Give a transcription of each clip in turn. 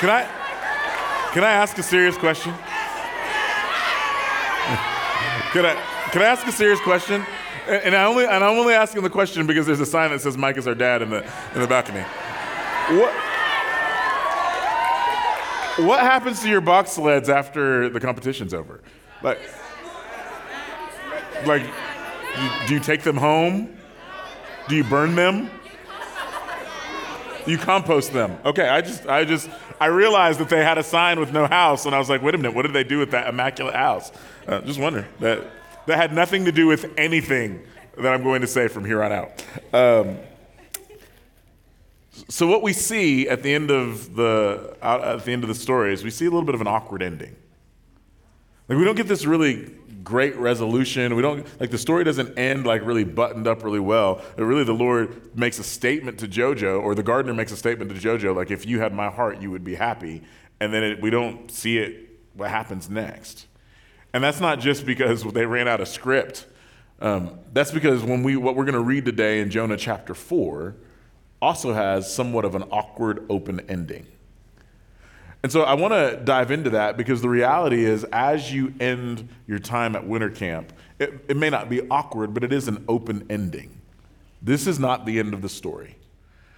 Can I, can I ask a serious question? Can I, can I ask a serious question? And, I only, and I'm only asking the question because there's a sign that says Mike is our dad in the, in the balcony. What, what happens to your box sleds after the competition's over? Like, like, do you take them home? Do you burn them? You compost them. Okay, I just, I just, I realized that they had a sign with no house, and I was like, wait a minute, what did they do with that immaculate house? Uh, just wondering. That, that had nothing to do with anything that I'm going to say from here on out. Um, so what we see at the end of the at the end of the story is we see a little bit of an awkward ending. Like we don't get this really great resolution. We don't like the story doesn't end like really buttoned up really well. But really, the Lord makes a statement to Jojo, or the gardener makes a statement to Jojo, like if you had my heart, you would be happy. And then it, we don't see it. What happens next? And that's not just because they ran out of script. Um, that's because when we what we're going to read today in Jonah chapter four also has somewhat of an awkward open ending. And so I want to dive into that because the reality is, as you end your time at winter camp, it, it may not be awkward, but it is an open ending. This is not the end of the story.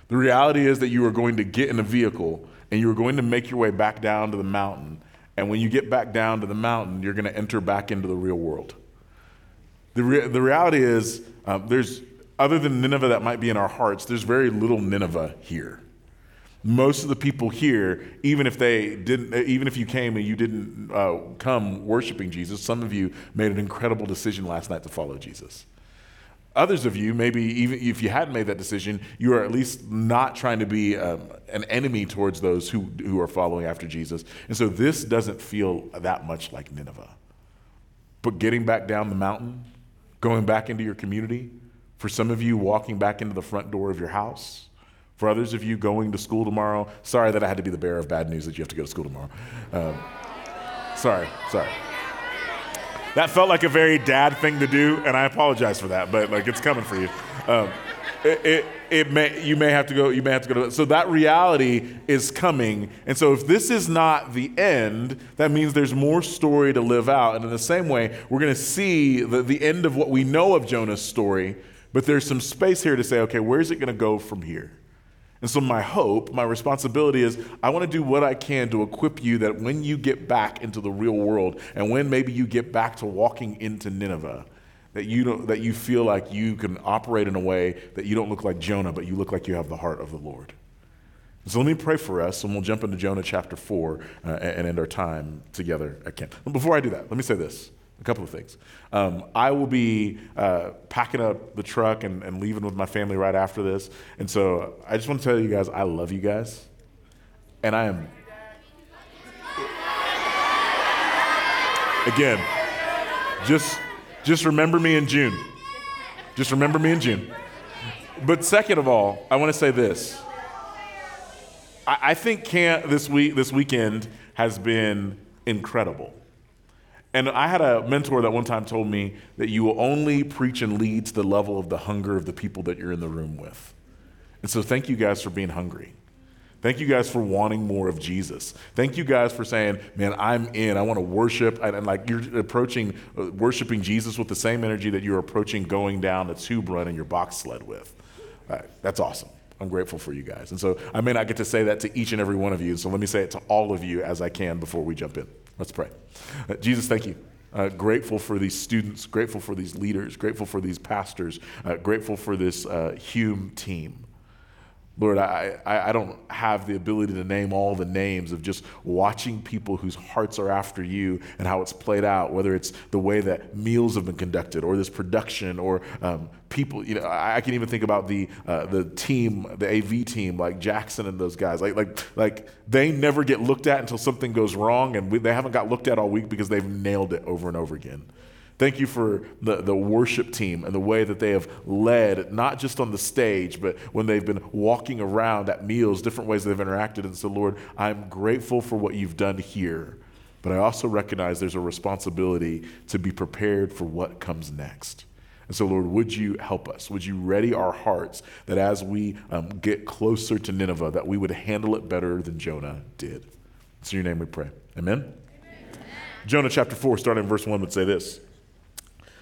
The reality is that you are going to get in a vehicle and you are going to make your way back down to the mountain. And when you get back down to the mountain, you're going to enter back into the real world. The, re- the reality is, uh, there's, other than Nineveh that might be in our hearts, there's very little Nineveh here. Most of the people here, even if they didn't, even if you came and you didn't uh, come worshiping Jesus, some of you made an incredible decision last night to follow Jesus. Others of you, maybe even if you hadn't made that decision, you are at least not trying to be um, an enemy towards those who, who are following after Jesus. And so this doesn't feel that much like Nineveh. But getting back down the mountain, going back into your community, for some of you, walking back into the front door of your house, for others of you going to school tomorrow, sorry that I had to be the bearer of bad news that you have to go to school tomorrow. Um, sorry, sorry. That felt like a very dad thing to do, and I apologize for that, but like it's coming for you. Um, it, it, it, may, you may have to go, you may have to go to, so that reality is coming. And so if this is not the end, that means there's more story to live out. And in the same way, we're going to see the, the end of what we know of Jonah's story, but there's some space here to say, okay, where's it going to go from here? And so, my hope, my responsibility is I want to do what I can to equip you that when you get back into the real world and when maybe you get back to walking into Nineveh, that you, don't, that you feel like you can operate in a way that you don't look like Jonah, but you look like you have the heart of the Lord. So let me pray for us, and we'll jump into Jonah chapter 4 uh, and end our time together at camp. Before I do that, let me say this a couple of things. Um, I will be uh, packing up the truck and, and leaving with my family right after this. And so I just want to tell you guys, I love you guys. And I am. Again, just, just remember me in June. Just remember me in June. But second of all, I want to say this. I, I think camp this week, this weekend has been incredible. And I had a mentor that one time told me that you will only preach and lead to the level of the hunger of the people that you're in the room with. And so thank you guys for being hungry. Thank you guys for wanting more of Jesus. Thank you guys for saying, man, I'm in. I want to worship. And, and like you're approaching uh, worshiping Jesus with the same energy that you're approaching going down the tube run in your box sled with. Uh, that's awesome. I'm grateful for you guys. And so I may not get to say that to each and every one of you. So let me say it to all of you as I can before we jump in. Let's pray. Uh, Jesus, thank you. Uh, grateful for these students, grateful for these leaders, grateful for these pastors, uh, grateful for this uh, Hume team. Lord, I, I, don't have the ability to name all the names of just watching people whose hearts are after you and how it's played out, whether it's the way that meals have been conducted or this production or um, people. You know, I, I, can even think about the, uh, the team, the AV team, like Jackson and those guys. Like, like, like they never get looked at until something goes wrong, and we, they haven't got looked at all week because they've nailed it over and over again. Thank you for the, the worship team and the way that they have led, not just on the stage, but when they've been walking around at meals, different ways they've interacted. And so, Lord, I'm grateful for what you've done here, but I also recognize there's a responsibility to be prepared for what comes next. And so, Lord, would you help us? Would you ready our hearts that as we um, get closer to Nineveh, that we would handle it better than Jonah did? It's in your name we pray. Amen? Amen. Jonah chapter 4, starting in verse 1, would say this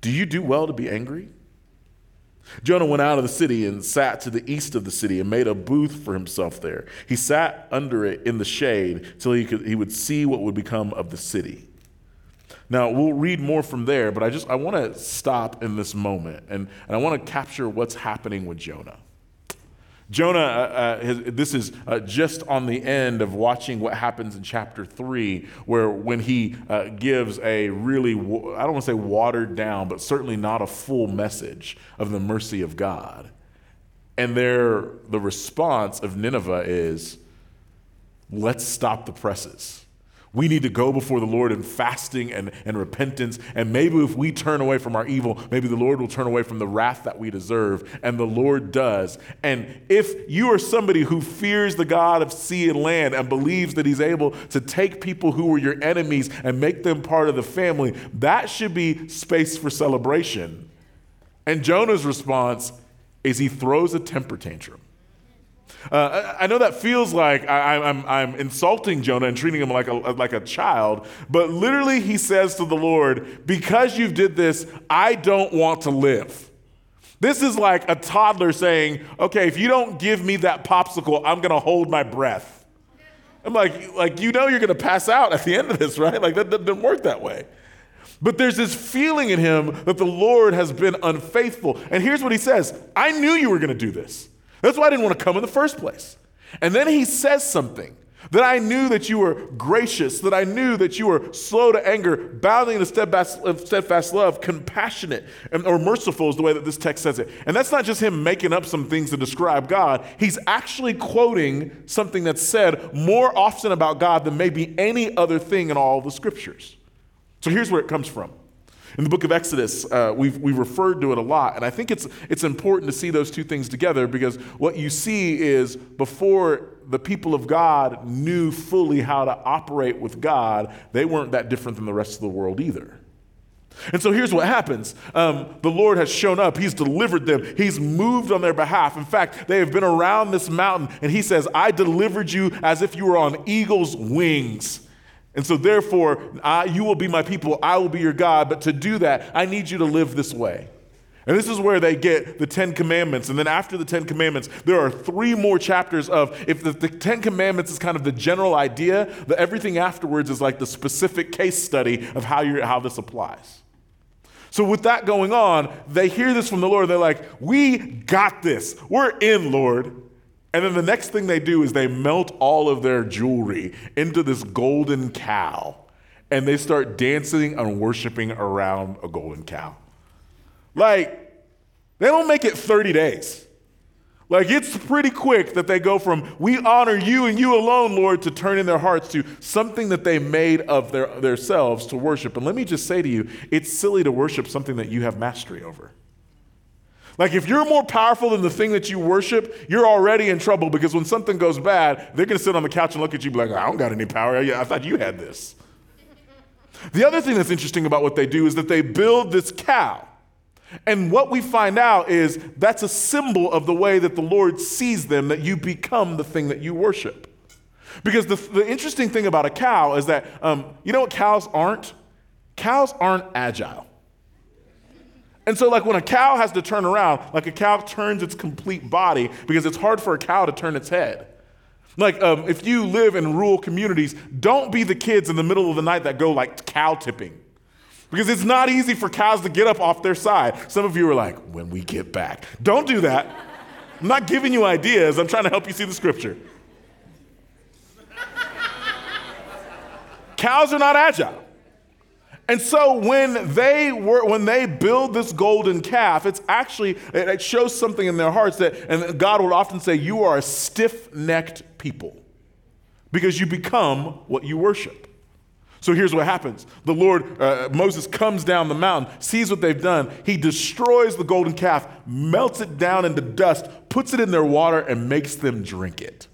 Do you do well to be angry? Jonah went out of the city and sat to the east of the city and made a booth for himself there. He sat under it in the shade till he, could, he would see what would become of the city. Now, we'll read more from there, but I just I want to stop in this moment and, and I want to capture what's happening with Jonah. Jonah, uh, uh, has, this is uh, just on the end of watching what happens in chapter 3, where when he uh, gives a really, I don't want to say watered down, but certainly not a full message of the mercy of God. And there, the response of Nineveh is, let's stop the presses. We need to go before the Lord in fasting and, and repentance. And maybe if we turn away from our evil, maybe the Lord will turn away from the wrath that we deserve. And the Lord does. And if you are somebody who fears the God of sea and land and believes that He's able to take people who were your enemies and make them part of the family, that should be space for celebration. And Jonah's response is he throws a temper tantrum. Uh, I know that feels like I, am insulting Jonah and treating him like a, like a child, but literally he says to the Lord, Because you did this, I don't want to live. This is like a toddler saying, Okay, if you don't give me that popsicle, I'm going to hold my breath. I'm like, like, you know you're going to pass out at the end of this, right? Like, that doesn't work that way. But there's this feeling in him that the Lord has been unfaithful. And here's what he says I knew you were going to do this. That's why I didn't want to come in the first place. And then he says something that I knew that you were gracious, that I knew that you were slow to anger, bounding in a steadfast, love, compassionate, or merciful is the way that this text says it. And that's not just him making up some things to describe God. He's actually quoting something that's said more often about God than maybe any other thing in all the scriptures. So here's where it comes from. In the book of Exodus, uh, we've, we've referred to it a lot, and I think it's, it's important to see those two things together because what you see is before the people of God knew fully how to operate with God, they weren't that different than the rest of the world either. And so here's what happens um, the Lord has shown up, He's delivered them, He's moved on their behalf. In fact, they have been around this mountain, and He says, I delivered you as if you were on eagle's wings. And so, therefore, I, you will be my people, I will be your God. But to do that, I need you to live this way. And this is where they get the Ten Commandments. And then after the Ten Commandments, there are three more chapters of, if the, the Ten Commandments is kind of the general idea, that everything afterwards is like the specific case study of how, you how this applies. So, with that going on, they hear this from the Lord. They're like, We got this. We're in, Lord. And then the next thing they do is they melt all of their jewelry into this golden cow and they start dancing and worshiping around a golden cow. Like, they don't make it 30 days. Like, it's pretty quick that they go from, we honor you and you alone, Lord, to turn in their hearts to something that they made of their, themselves to worship. And let me just say to you, it's silly to worship something that you have mastery over. Like, if you're more powerful than the thing that you worship, you're already in trouble because when something goes bad, they're going to sit on the couch and look at you like, I don't got any power. I thought you had this. The other thing that's interesting about what they do is that they build this cow. And what we find out is that's a symbol of the way that the Lord sees them, that you become the thing that you worship. Because the, the interesting thing about a cow is that, um, you know what cows aren't? Cows aren't agile. And so, like when a cow has to turn around, like a cow turns its complete body because it's hard for a cow to turn its head. Like um, if you live in rural communities, don't be the kids in the middle of the night that go like cow tipping. Because it's not easy for cows to get up off their side. Some of you are like, when we get back. Don't do that. I'm not giving you ideas, I'm trying to help you see the scripture. cows are not agile. And so when they were when they build this golden calf, it's actually it shows something in their hearts that and God will often say you are a stiff-necked people because you become what you worship. So here's what happens. The Lord, uh, Moses comes down the mountain, sees what they've done. He destroys the golden calf, melts it down into dust, puts it in their water, and makes them drink it.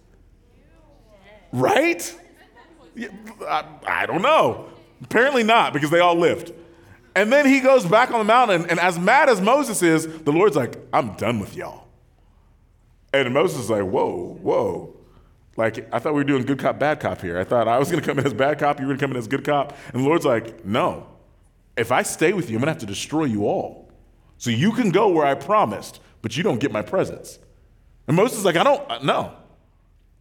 Right? I, I don't know. Apparently not, because they all lived. And then he goes back on the mountain, and as mad as Moses is, the Lord's like, I'm done with y'all. And Moses is like, whoa, whoa. Like, I thought we were doing good cop, bad cop here. I thought I was gonna come in as bad cop, you were gonna come in as good cop. And the Lord's like, no. If I stay with you, I'm gonna have to destroy you all. So you can go where I promised, but you don't get my presence. And Moses is like, I don't, uh, no.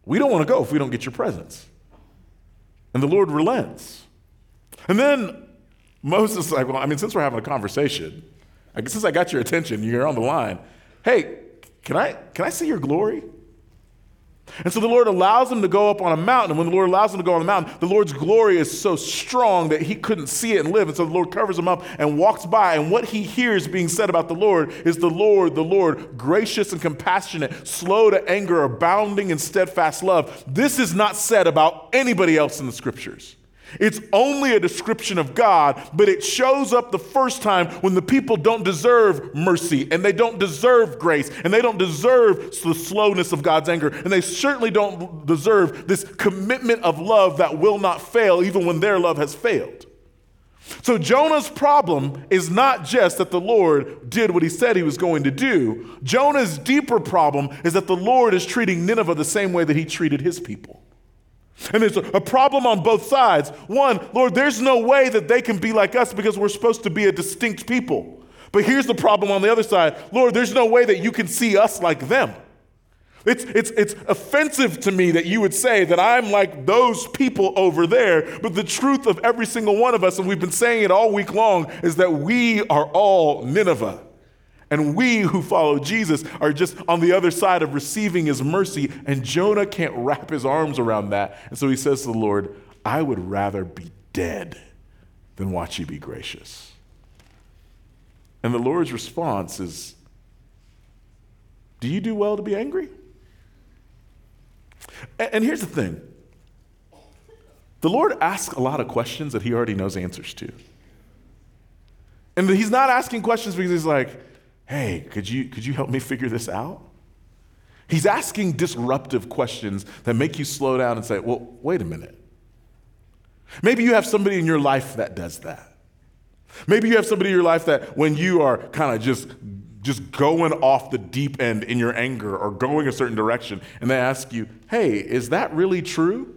We don't wanna go if we don't get your presence. And the Lord relents. And then Moses is like, well, I mean, since we're having a conversation, since I got your attention, you're on the line. Hey, can I, can I see your glory? And so the Lord allows him to go up on a mountain. And when the Lord allows him to go on the mountain, the Lord's glory is so strong that he couldn't see it and live. And so the Lord covers him up and walks by. And what he hears being said about the Lord is the Lord, the Lord, gracious and compassionate, slow to anger, abounding in steadfast love. This is not said about anybody else in the scriptures. It's only a description of God, but it shows up the first time when the people don't deserve mercy and they don't deserve grace and they don't deserve the slowness of God's anger and they certainly don't deserve this commitment of love that will not fail even when their love has failed. So Jonah's problem is not just that the Lord did what he said he was going to do. Jonah's deeper problem is that the Lord is treating Nineveh the same way that he treated his people. And there's a problem on both sides. One, Lord, there's no way that they can be like us because we're supposed to be a distinct people. But here's the problem on the other side Lord, there's no way that you can see us like them. It's, it's, it's offensive to me that you would say that I'm like those people over there, but the truth of every single one of us, and we've been saying it all week long, is that we are all Nineveh. And we who follow Jesus are just on the other side of receiving his mercy. And Jonah can't wrap his arms around that. And so he says to the Lord, I would rather be dead than watch you be gracious. And the Lord's response is, Do you do well to be angry? And here's the thing the Lord asks a lot of questions that he already knows answers to. And he's not asking questions because he's like, hey, could you, could you help me figure this out? He's asking disruptive questions that make you slow down and say, well, wait a minute. Maybe you have somebody in your life that does that. Maybe you have somebody in your life that when you are kind of just just going off the deep end in your anger or going a certain direction and they ask you, "Hey, is that really true?"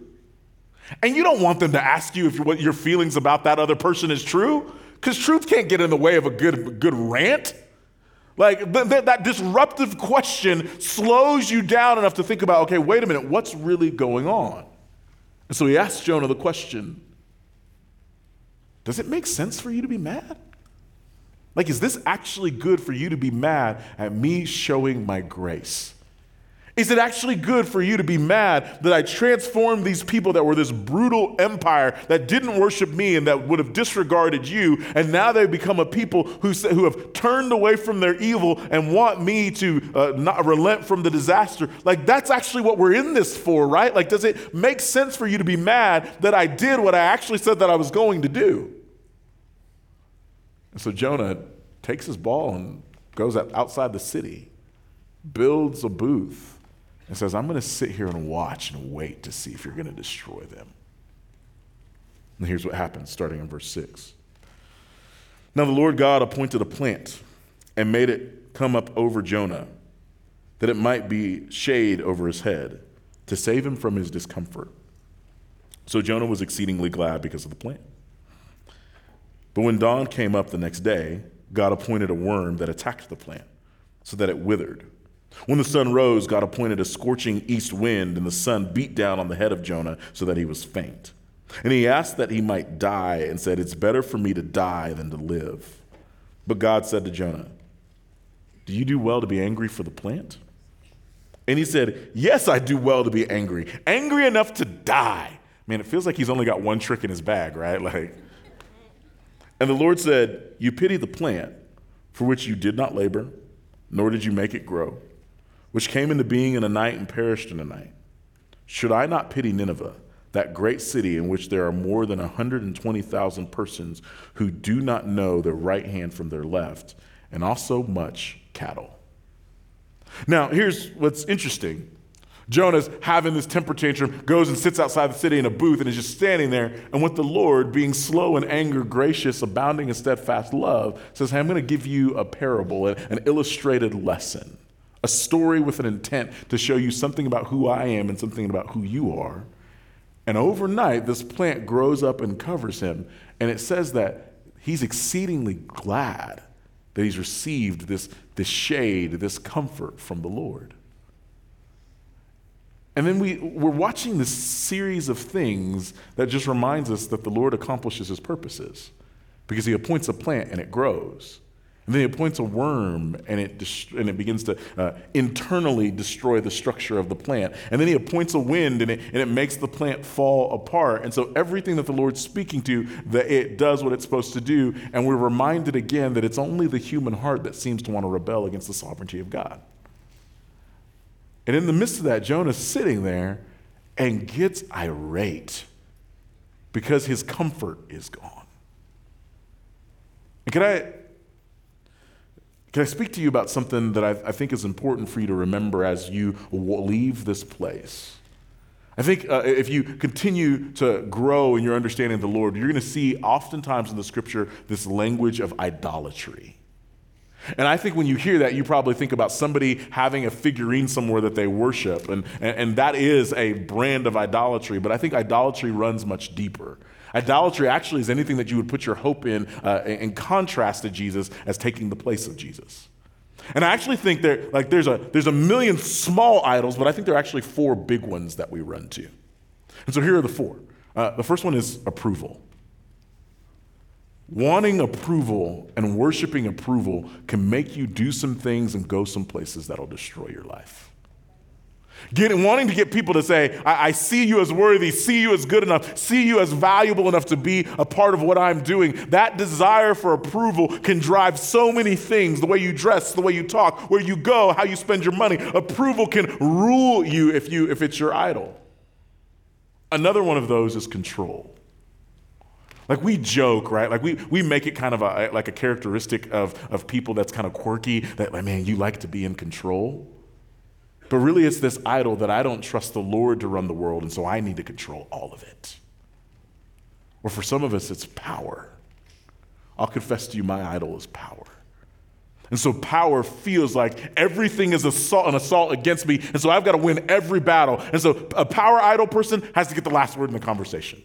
And you don't want them to ask you if what your feelings about that other person is true, cuz truth can't get in the way of a good good rant. Like th- th- that disruptive question slows you down enough to think about, okay, wait a minute, what's really going on? And so he asks Jonah the question Does it make sense for you to be mad? Like, is this actually good for you to be mad at me showing my grace? Is it actually good for you to be mad that I transformed these people that were this brutal empire that didn't worship me and that would have disregarded you, and now they've become a people who, who have turned away from their evil and want me to uh, not relent from the disaster? Like, that's actually what we're in this for, right? Like, does it make sense for you to be mad that I did what I actually said that I was going to do? And so Jonah takes his ball and goes outside the city, builds a booth and says, I'm going to sit here and watch and wait to see if you're going to destroy them. And here's what happens, starting in verse 6. Now the Lord God appointed a plant and made it come up over Jonah, that it might be shade over his head, to save him from his discomfort. So Jonah was exceedingly glad because of the plant. But when dawn came up the next day, God appointed a worm that attacked the plant, so that it withered. When the sun rose, God appointed a scorching east wind, and the sun beat down on the head of Jonah so that he was faint. And he asked that he might die, and said, It's better for me to die than to live. But God said to Jonah, Do you do well to be angry for the plant? And he said, Yes, I do well to be angry, angry enough to die. Man, it feels like he's only got one trick in his bag, right? Like, And the Lord said, You pity the plant for which you did not labor, nor did you make it grow, which came into being in a night and perished in a night. Should I not pity Nineveh, that great city in which there are more than 120,000 persons who do not know their right hand from their left, and also much cattle? Now, here's what's interesting Jonah's having this temper tantrum, goes and sits outside the city in a booth and is just standing there. And with the Lord, being slow in anger, gracious, abounding in steadfast love, says, Hey, I'm going to give you a parable, an illustrated lesson, a story with an intent to show you something about who I am and something about who you are. And overnight, this plant grows up and covers him. And it says that he's exceedingly glad that he's received this, this shade, this comfort from the Lord. And then we, we're watching this series of things that just reminds us that the Lord accomplishes his purposes because he appoints a plant and it grows. And then he appoints a worm and it, dest- and it begins to uh, internally destroy the structure of the plant. And then he appoints a wind and it, and it makes the plant fall apart. And so everything that the Lord's speaking to, that it does what it's supposed to do. And we're reminded again that it's only the human heart that seems to want to rebel against the sovereignty of God. And in the midst of that, Jonah's sitting there and gets irate because his comfort is gone. And can I, can I speak to you about something that I, I think is important for you to remember as you leave this place? I think uh, if you continue to grow in your understanding of the Lord, you're going to see oftentimes in the scripture this language of idolatry. And I think when you hear that, you probably think about somebody having a figurine somewhere that they worship. And, and, and, that is a brand of idolatry. But I think idolatry runs much deeper. Idolatry actually is anything that you would put your hope in uh, in contrast to Jesus as taking the place of Jesus. And I actually think there, like there's a, there's a million small idols, but I think there are actually four big ones that we run to. And so here are the four. Uh, the first one is approval. Wanting approval and worshiping approval can make you do some things and go some places that'll destroy your life. Getting, wanting to get people to say, I, I, see you as worthy, see you as good enough, see you as valuable enough to be a part of what I'm doing. That desire for approval can drive so many things the way you dress, the way you talk, where you go, how you spend your money. Approval can rule you if, you, if it's your idol. Another one of those is control. Like we joke, right? Like we, we make it kind of a, like a characteristic of, of people that's kind of quirky that, like, man, you like to be in control. But really, it's this idol that I don't trust the Lord to run the world, and so I need to control all of it. Or for some of us, it's power. I'll confess to you, my idol is power. And so power feels like everything is assault, an assault against me, and so I've got to win every battle. And so a power idol person has to get the last word in the conversation.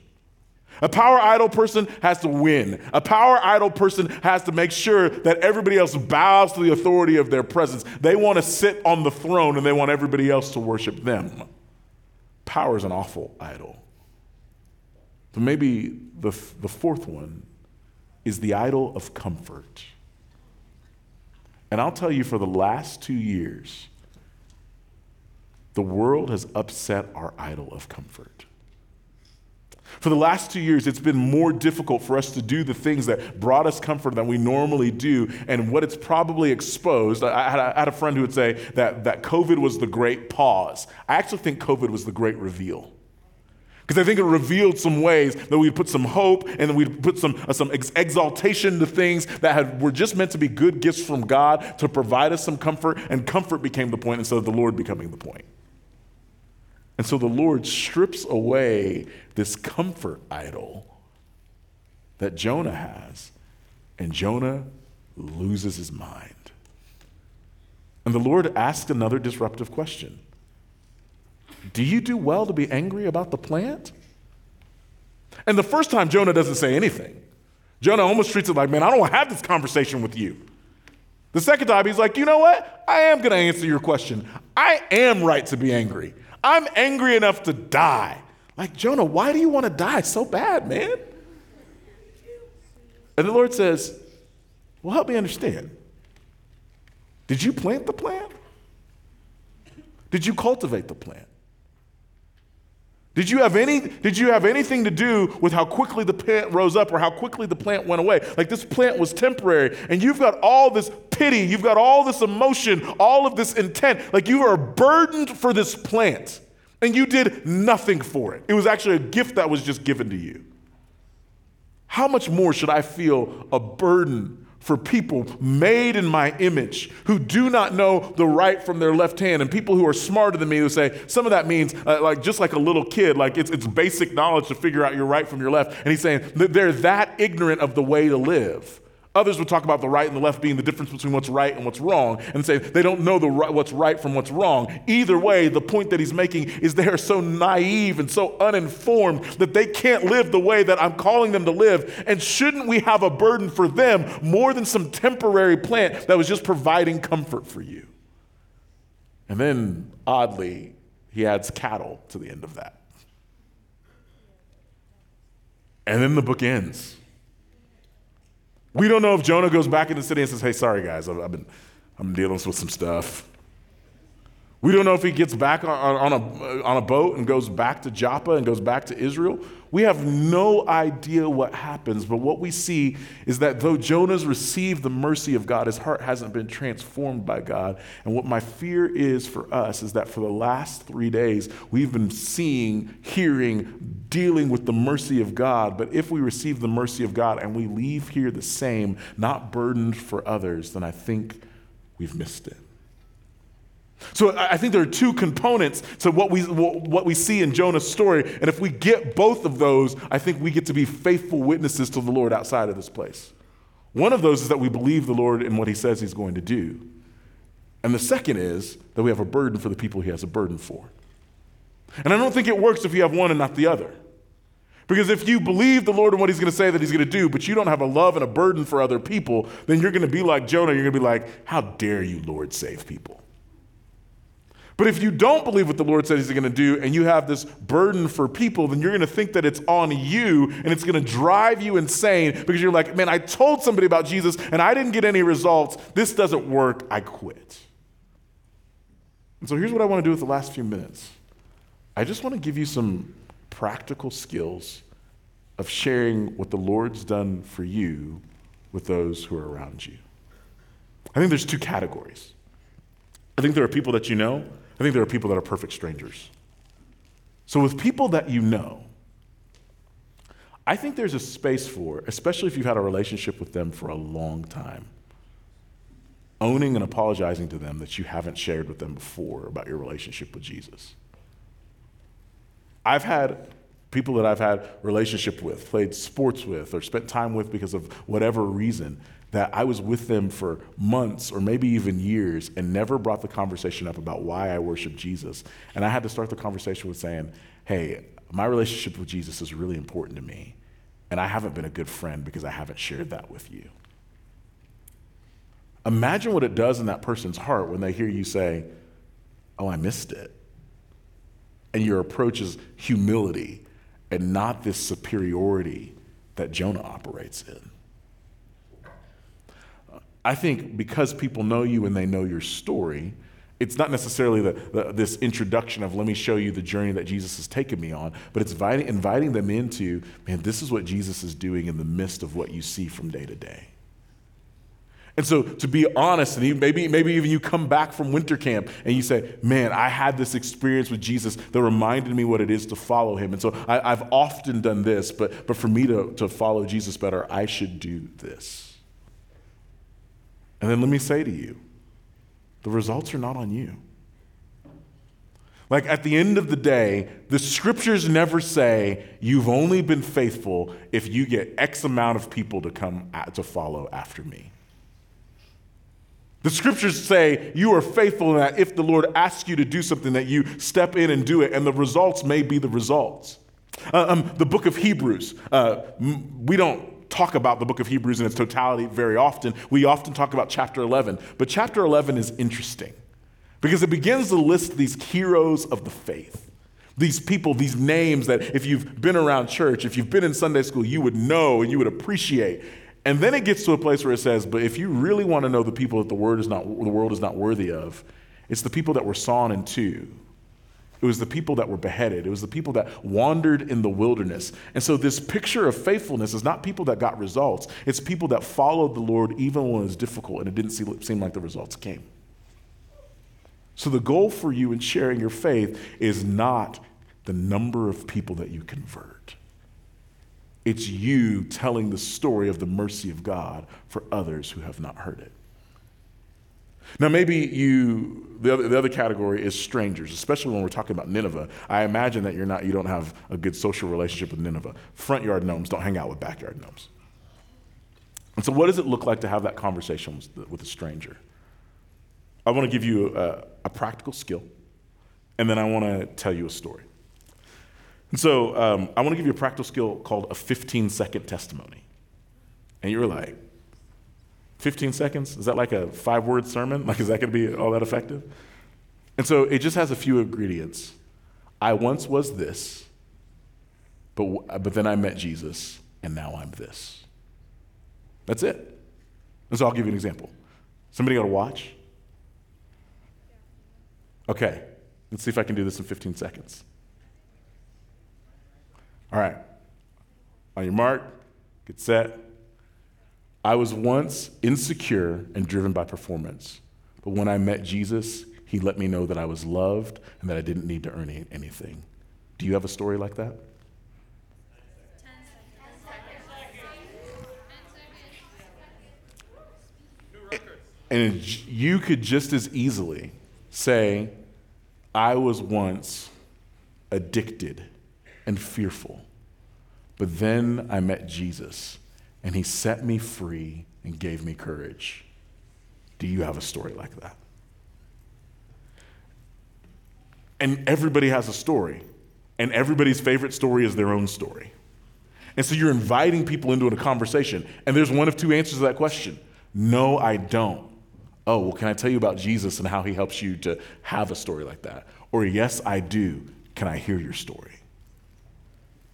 A power idol person has to win. A power idol person has to make sure that everybody else bows to the authority of their presence. They want to sit on the throne and they want everybody else to worship them. Power is an awful idol. But maybe the, the fourth one is the idol of comfort. And I'll tell you, for the last two years, the world has upset our idol of comfort. For the last two years, it's been more difficult for us to do the things that brought us comfort than we normally do. And what it's probably exposed, I had, a, friend who would say that, that COVID was the great pause. I actually think COVID was the great reveal. Because I think it revealed some ways that we'd put some hope and we'd put some, uh, some ex- exaltation to things that had, were just meant to be good gifts from God to provide us some comfort, and comfort became the point instead of the Lord becoming the point. And so the Lord strips away this comfort idol that Jonah has, and Jonah loses his mind. And the Lord asks another disruptive question Do you do well to be angry about the plant? And the first time, Jonah doesn't say anything. Jonah almost treats it like, man, I don't want to have this conversation with you. The second time, he's like, you know what? I am going to answer your question. I am right to be angry. I'm angry enough to die. Like, Jonah, why do you want to die so bad, man? And the Lord says, Well, help me understand. Did you plant the plant? Did you cultivate the plant? Did you have any did you have anything to do with how quickly the plant rose up or how quickly the plant went away? Like this plant was temporary and you've got all this pity, you've got all this emotion, all of this intent. Like you are burdened for this plant and you did nothing for it. It was actually a gift that was just given to you. How much more should I feel a burden for people made in my image who do not know the right from their left hand and people who are smarter than me who say some of that means uh, like just like a little kid like it's, it's basic knowledge to figure out your right from your left. And he's saying they're that ignorant of the way to live Others would talk about the right and the left being the difference between what's right and what's wrong and say they don't know the right, what's right from what's wrong. Either way, the point that he's making is they are so naive and so uninformed that they can't live the way that I'm calling them to live. And shouldn't we have a burden for them more than some temporary plant that was just providing comfort for you? And then, oddly, he adds cattle to the end of that. And then the book ends. We don't know if Jonah goes back in the city and says, hey, sorry guys, I've, been, I'm dealing with some stuff. We don't know if he gets back on, on, a, on a boat and goes back to Joppa and goes back to Israel. We have no idea what happens, but what we see is that though Jonah's received the mercy of God, his heart hasn't been transformed by God. And what my fear is for us is that for the last three days, we've been seeing, hearing, dealing with the mercy of God. But if we receive the mercy of God and we leave here the same, not burdened for others, then I think we've missed it. So I think there are two components to what we, what we see in Jonah's story. And if we get both of those, I think we get to be faithful witnesses to the Lord outside of this place. One of those is that we believe the Lord in what he says he's going to do. And the second is that we have a burden for the people he has a burden for. And I don't think it works if you have one and not the other. Because if you believe the Lord and what he's going to say that he's going to do, but you don't have a love and a burden for other people, then you're going to be like Jonah. You're going to be like, How dare you, Lord, save people? But if you don't believe what the Lord says He's going to do and you have this burden for people, then you're going to think that it's on you and it's going to drive you insane because you're like, man, I told somebody about Jesus and I didn't get any results. This doesn't work. I quit. And so here's what I want to do with the last few minutes I just want to give you some practical skills of sharing what the Lord's done for you with those who are around you. I think there's two categories. I think there are people that you know I think there are people that are perfect strangers. So, with people that you know, I think there's a space for, especially if you've had a relationship with them for a long time, owning and apologizing to them that you haven't shared with them before about your relationship with Jesus. I've had people that I've had relationship with, played sports with, or spent time with because of whatever reason that I was with them for months or maybe even years and never brought the conversation up about why I worship Jesus. And I had to start the conversation with saying, hey, my relationship with Jesus is really important to me. And I haven't been a good friend because I haven't shared that with you. Imagine what it does in that person's heart when they hear you say, Oh, I missed it. And your approach is humility and not this superiority that Jonah operates in. I think because people know you and they know your story, it's not necessarily the, the, this introduction of let me show you the journey that Jesus has taken me on, but it's inviting, inviting them into, man, this is what Jesus is doing in the midst of what you see from day to day. And so, to be honest, and maybe, maybe even you come back from winter camp and you say, Man, I had this experience with Jesus that reminded me what it is to follow him. And so, I, have often done this, but, but for me to, to follow Jesus better, I should do this. And then let me say to you the results are not on you. Like at the end of the day, the scriptures never say you've only been faithful if you get X amount of people to come to follow after me. The scriptures say you are faithful in that if the Lord asks you to do something, that you step in and do it, and the results may be the results. Uh, um, the book of Hebrews, uh, we don't talk about the book of Hebrews in its totality very often. We often talk about chapter 11. But chapter 11 is interesting because it begins to list these heroes of the faith. These people, these names that if you've been around church, if you've been in Sunday school, you would know and you would appreciate. And then it gets to a place where it says, but if you really want to know the people that the, word is not, the world is not worthy of, it's the people that were sawn in two It was the people that were beheaded. It was the people that wandered in the wilderness. And so, this picture of faithfulness is not people that got results, it's people that followed the Lord even when it was difficult and it didn't seem like the results came. So, the goal for you in sharing your faith is not the number of people that you convert, it's you telling the story of the mercy of God for others who have not heard it. Now, maybe you, the other, the other category is strangers, especially when we're talking about Nineveh. I imagine that you're not, you don't have a good social relationship with Nineveh. Front yard gnomes don't hang out with backyard gnomes. And so, what does it look like to have that conversation with, with a stranger? I want to give you a, a, practical skill, and then I want to tell you a story. And so, um, I want to give you a practical skill called a 15 second testimony. And you're like, 15 seconds? Is that like a five word sermon? Like, is that going to be all that effective? And so it just has a few ingredients. I once was this, but, but then I met Jesus, and now I'm this. That's it. And so I'll give you an example. Somebody got a watch? Okay, let's see if I can do this in 15 seconds. All right. On your mark, get set, I was once insecure and driven by performance, but when I met Jesus, he let me know that I was loved and that I didn't need to earn anything. Do you have a story like that? And you could just as easily say, I was once addicted and fearful, but then I met Jesus and he set me free and gave me courage. Do you have a story like that? And everybody has a story, and everybody's favorite story is their own story. And so you're inviting people into a conversation, and there's one of two answers to that question No, I don't. Oh, well, can I tell you about Jesus and how he helps you to have a story like that? Or, yes, I do. Can I hear your story?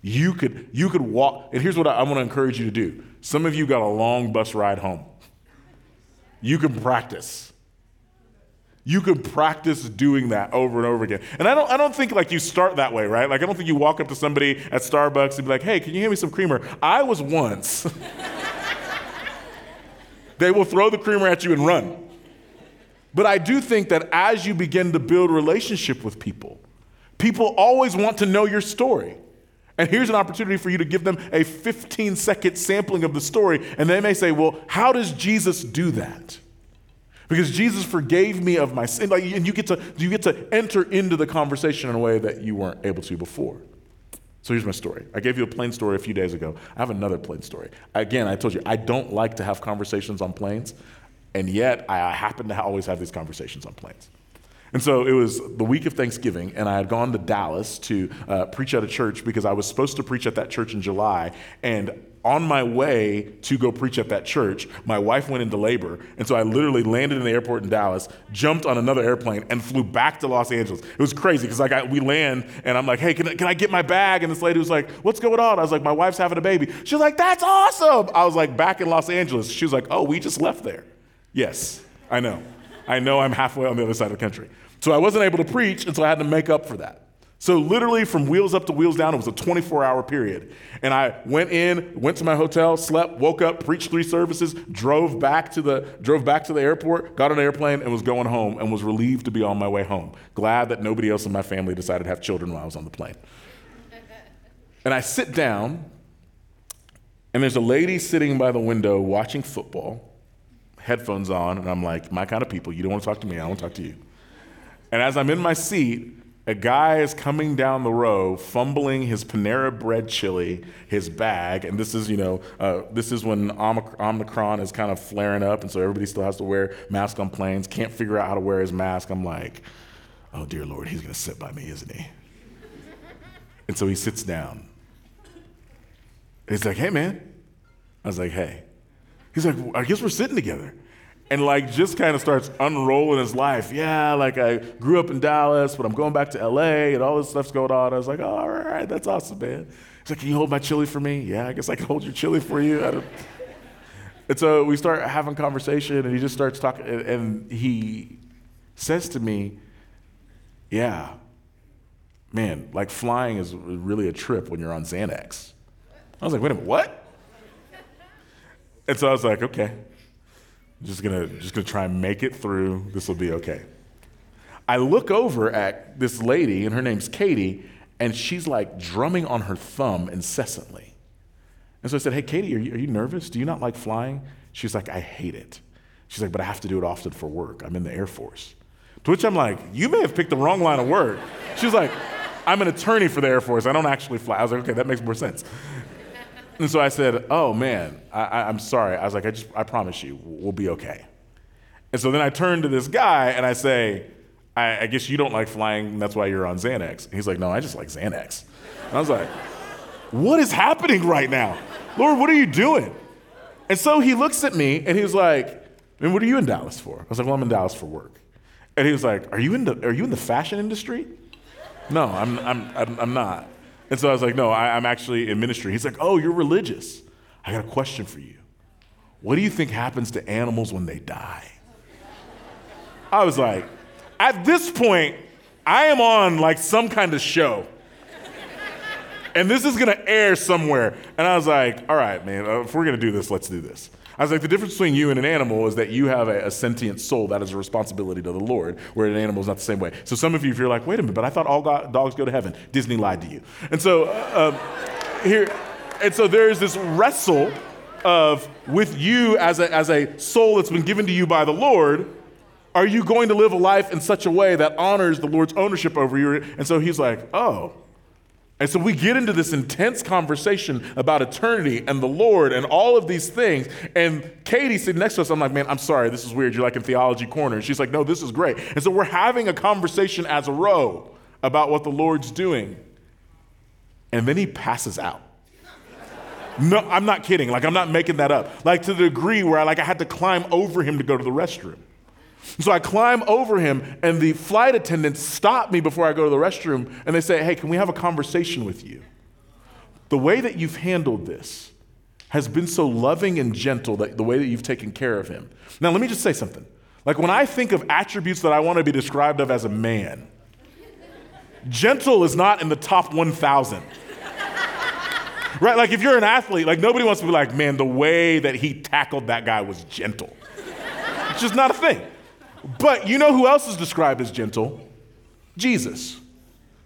You could, you could walk, and here's what I, I want to encourage you to do. Some of you got a long bus ride home. You can practice. You can practice doing that over and over again. And I don't, I don't think like you start that way, right? Like I don't think you walk up to somebody at Starbucks and be like, hey, can you hand me some creamer? I was once. they will throw the creamer at you and run. But I do think that as you begin to build relationship with people, people always want to know your story. And here's an opportunity for you to give them a 15 second sampling of the story. And they may say, Well, how does Jesus do that? Because Jesus forgave me of my sin. Like, and you get, to, you get to enter into the conversation in a way that you weren't able to before. So here's my story. I gave you a plane story a few days ago. I have another plane story. Again, I told you, I don't like to have conversations on planes, and yet I happen to always have these conversations on planes. And so it was the week of Thanksgiving, and I had gone to Dallas to uh, preach at a church because I was supposed to preach at that church in July. And on my way to go preach at that church, my wife went into labor. And so I literally landed in the airport in Dallas, jumped on another airplane, and flew back to Los Angeles. It was crazy because like we land, and I'm like, hey, can I, can I get my bag? And this lady was like, what's going on? I was like, my wife's having a baby. She's like, that's awesome. I was like, back in Los Angeles. She was like, oh, we just left there. Yes, I know. I know I'm halfway on the other side of the country. So I wasn't able to preach, and so I had to make up for that. So literally from wheels up to wheels down, it was a 24 hour period. And I went in, went to my hotel, slept, woke up, preached three services, drove back to the drove back to the airport, got on an airplane, and was going home and was relieved to be on my way home. Glad that nobody else in my family decided to have children while I was on the plane. and I sit down, and there's a lady sitting by the window watching football, headphones on, and I'm like, my kind of people, you don't want to talk to me, I want to talk to you. And as I'm in my seat, a guy is coming down the row, fumbling his Panera bread chili, his bag, and this is, you know, uh, this is when Omicron is kind of flaring up, and so everybody still has to wear masks on planes. Can't figure out how to wear his mask. I'm like, oh dear Lord, he's to sit by me, isn't he? and so he sits down. he's like, hey man. I was like, hey. He's like, I guess we're sitting together and like just kind of starts unrolling his life. Yeah, like I grew up in Dallas, but I'm going back to LA and all this stuff's going on. I was like, all right, that's awesome, man. He's like, can you hold my chili for me? Yeah, I guess I can hold your chili for you. and so we start having conversation, and he just starts talking, and he says to me, yeah, man, like flying is really a trip when you're on Xanax. I was like, wait a minute, what? And so I was like, okay, I'm just gonna just gonna try and make it through. This will be okay. I look over at this lady, and her name's Katie, and she's like drumming on her thumb incessantly. And so I said, Hey, Katie, are you, are you nervous? Do you not like flying? She's like, I hate it. She's like, But I have to do it often for work. I'm in the Air Force. To which I'm like, You may have picked the wrong line of work. She's like, I'm an attorney for the Air Force. I don't actually fly. I was like, Okay, that makes more sense. And so I said, Oh man, I, am sorry. I was like, I just, I promise you, we'll be okay. And so then I turn to this guy and I say, I, I guess you don't like flying, and that's why you're on Xanax. And he's like, No, I just like Xanax. And I was like, What is happening right now? Lord, what are you doing? And so he looks at me and he's like, and what are you in Dallas for? I was like, well, I'm in Dallas for work. And he was like, are you in the, are you in the fashion industry? No, I'm, I'm, I'm, I'm not. And so I was like, no, I, I'm actually in ministry. He's like, oh, you're religious. I got a question for you. What do you think happens to animals when they die? I was like, at this point, I am on like some kind of show and this is gonna air somewhere. And I was like, all right, man, uh, if we're gonna do this, let's do this. I was like, the difference between you and an animal is that you have a, a, sentient soul that is a responsibility to the Lord, where an animal is not the same way. So some of you, if you're like, wait a minute, but I thought all dogs go to heaven, Disney lied to you. And so uh, um, here, and so there's this wrestle of with you as a, as a soul that's been given to you by the Lord. Are you going to live a life in such a way that honors the Lord's ownership over you? And so he's like, oh, and so we get into this intense conversation about eternity and the Lord and all of these things. And Katie sitting next to us, I'm like, man, I'm sorry, this is weird. You're like in theology corner. And she's like, no, this is great. And so we're having a conversation as a row about what the Lord's doing. And then he passes out. No, I'm not kidding. Like, I'm not making that up. Like, to the degree where I, like, I had to climb over him to go to the restroom. So I climb over him, and the flight attendants stop me before I go to the restroom, and they say, Hey, can we have a conversation with you? The way that you've handled this has been so loving and gentle, that the way that you've taken care of him. Now, let me just say something. Like, when I think of attributes that I want to be described of as a man, gentle is not in the top 1,000. right? Like, if you're an athlete, like, nobody wants to be like, man, the way that he tackled that guy was gentle. It's just not a thing. But you know who else is described as gentle? Jesus,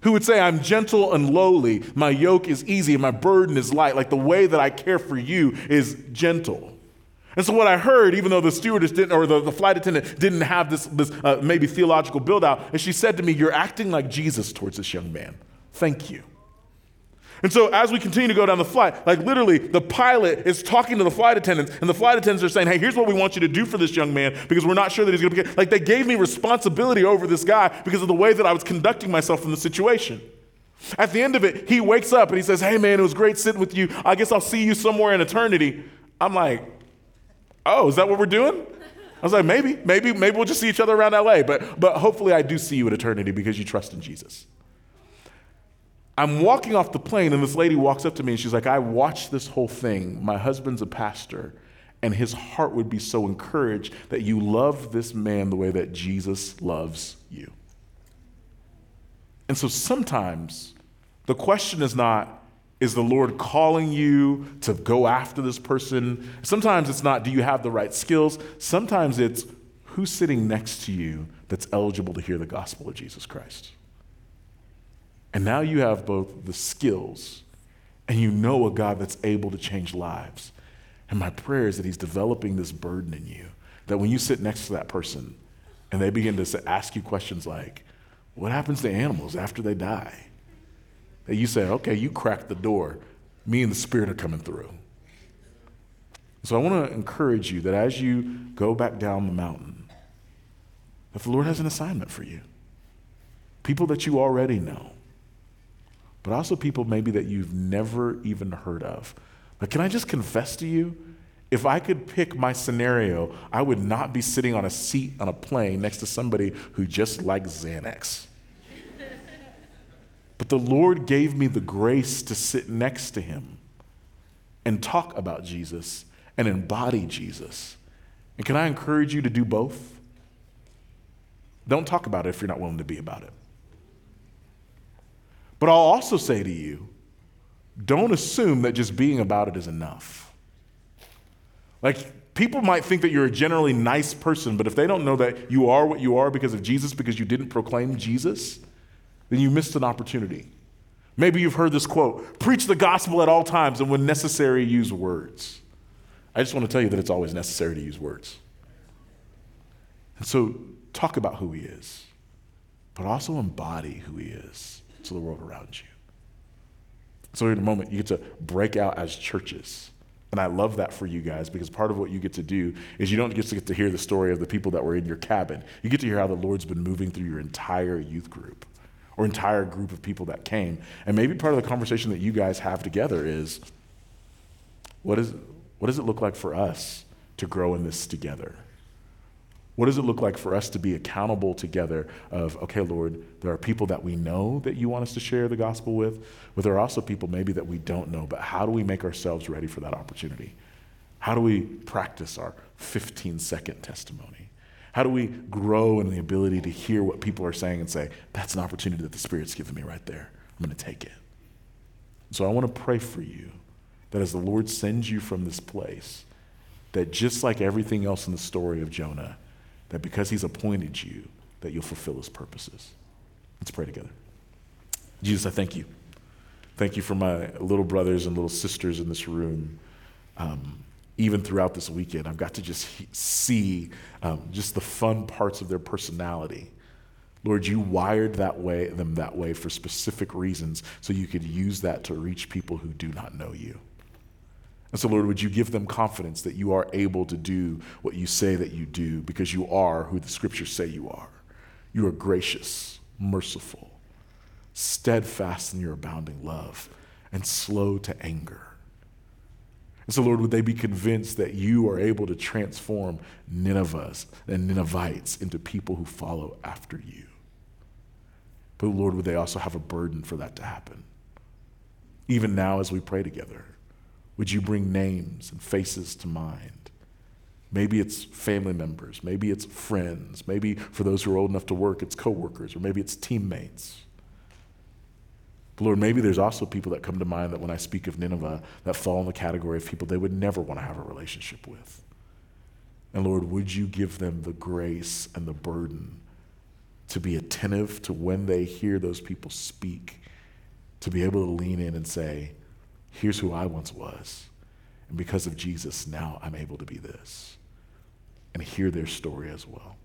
who would say, I'm gentle and lowly, my yoke is easy, and my burden is light. Like the way that I care for you is gentle. And so, what I heard, even though the stewardess didn't, or the, the flight attendant didn't have this, this uh, maybe theological build out, and she said to me, You're acting like Jesus towards this young man. Thank you. And so as we continue to go down the flight, like literally the pilot is talking to the flight attendants, and the flight attendants are saying, hey, here's what we want you to do for this young man because we're not sure that he's gonna be like they gave me responsibility over this guy because of the way that I was conducting myself in the situation. At the end of it, he wakes up and he says, Hey man, it was great sitting with you. I guess I'll see you somewhere in eternity. I'm like, Oh, is that what we're doing? I was like, maybe, maybe, maybe we'll just see each other around LA. But but hopefully I do see you in eternity because you trust in Jesus. I'm walking off the plane, and this lady walks up to me and she's like, I watched this whole thing. My husband's a pastor, and his heart would be so encouraged that you love this man the way that Jesus loves you. And so sometimes the question is not, is the Lord calling you to go after this person? Sometimes it's not, do you have the right skills? Sometimes it's, who's sitting next to you that's eligible to hear the gospel of Jesus Christ? And now you have both the skills and you know a God that's able to change lives. And my prayer is that He's developing this burden in you that when you sit next to that person and they begin to ask you questions like, What happens to animals after they die? That you say, Okay, you cracked the door. Me and the Spirit are coming through. So I want to encourage you that as you go back down the mountain, that the Lord has an assignment for you. People that you already know but also people maybe that you've never even heard of. But can I just confess to you? If I could pick my scenario, I would not be sitting on a seat on a plane next to somebody who just likes Xanax. but the Lord gave me the grace to sit next to him and talk about Jesus and embody Jesus. And can I encourage you to do both? Don't talk about it if you're not willing to be about it. But I'll also say to you, don't assume that just being about it is enough. Like, people might think that you're a generally nice person, but if they don't know that you are what you are because of Jesus, because you didn't proclaim Jesus, then you missed an opportunity. Maybe you've heard this quote preach the gospel at all times and when necessary, use words. I just want to tell you that it's always necessary to use words. And so, talk about who he is, but also embody who he is to the world around you. So, in a moment, you get to break out as churches. And I love that for you guys because part of what you get to do is you don't just get to hear the story of the people that were in your cabin. You get to hear how the Lord's been moving through your entire youth group or entire group of people that came. And maybe part of the conversation that you guys have together is what, is, what does it look like for us to grow in this together? What does it look like for us to be accountable together of, okay, Lord, there are people that we know that you want us to share the gospel with, but there are also people maybe that we don't know, but how do we make ourselves ready for that opportunity? How do we practice our 15 second testimony? How do we grow in the ability to hear what people are saying and say, that's an opportunity that the Spirit's given me right there. I'm going to take it. So I want to pray for you that as the Lord sends you from this place, that just like everything else in the story of Jonah, that because he's appointed you, that you'll fulfill his purposes. Let's pray together. Jesus, I thank you. Thank you for my little brothers and little sisters in this room. Um, even throughout this weekend, I've got to just see um, just the fun parts of their personality. Lord, you wired that way, them that way for specific reasons so you could use that to reach people who do not know you. And so, Lord, would you give them confidence that you are able to do what you say that you do because you are who the scriptures say you are? You are gracious, merciful, steadfast in your abounding love, and slow to anger. And so, Lord, would they be convinced that you are able to transform Ninevehs and Ninevites into people who follow after you? But, Lord, would they also have a burden for that to happen? Even now, as we pray together. Would you bring names and faces to mind? Maybe it's family members, maybe it's friends, maybe for those who are old enough to work, it's coworkers, or maybe it's teammates. But Lord, maybe there's also people that come to mind that when I speak of Nineveh that fall in the category of people they would never want to have a relationship with. And Lord, would you give them the grace and the burden to be attentive to when they hear those people speak, to be able to lean in and say, Here's who I once was. And because of Jesus, now I'm able to be this. And hear their story as well.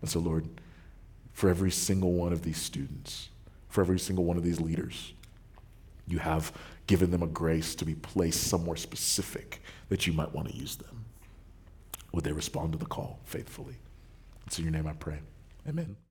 And so, Lord, for every single one of these students, for every single one of these leaders, you have given them a grace to be placed somewhere specific that you might want to use them. Would they respond to the call faithfully? It's in your name I pray. Amen.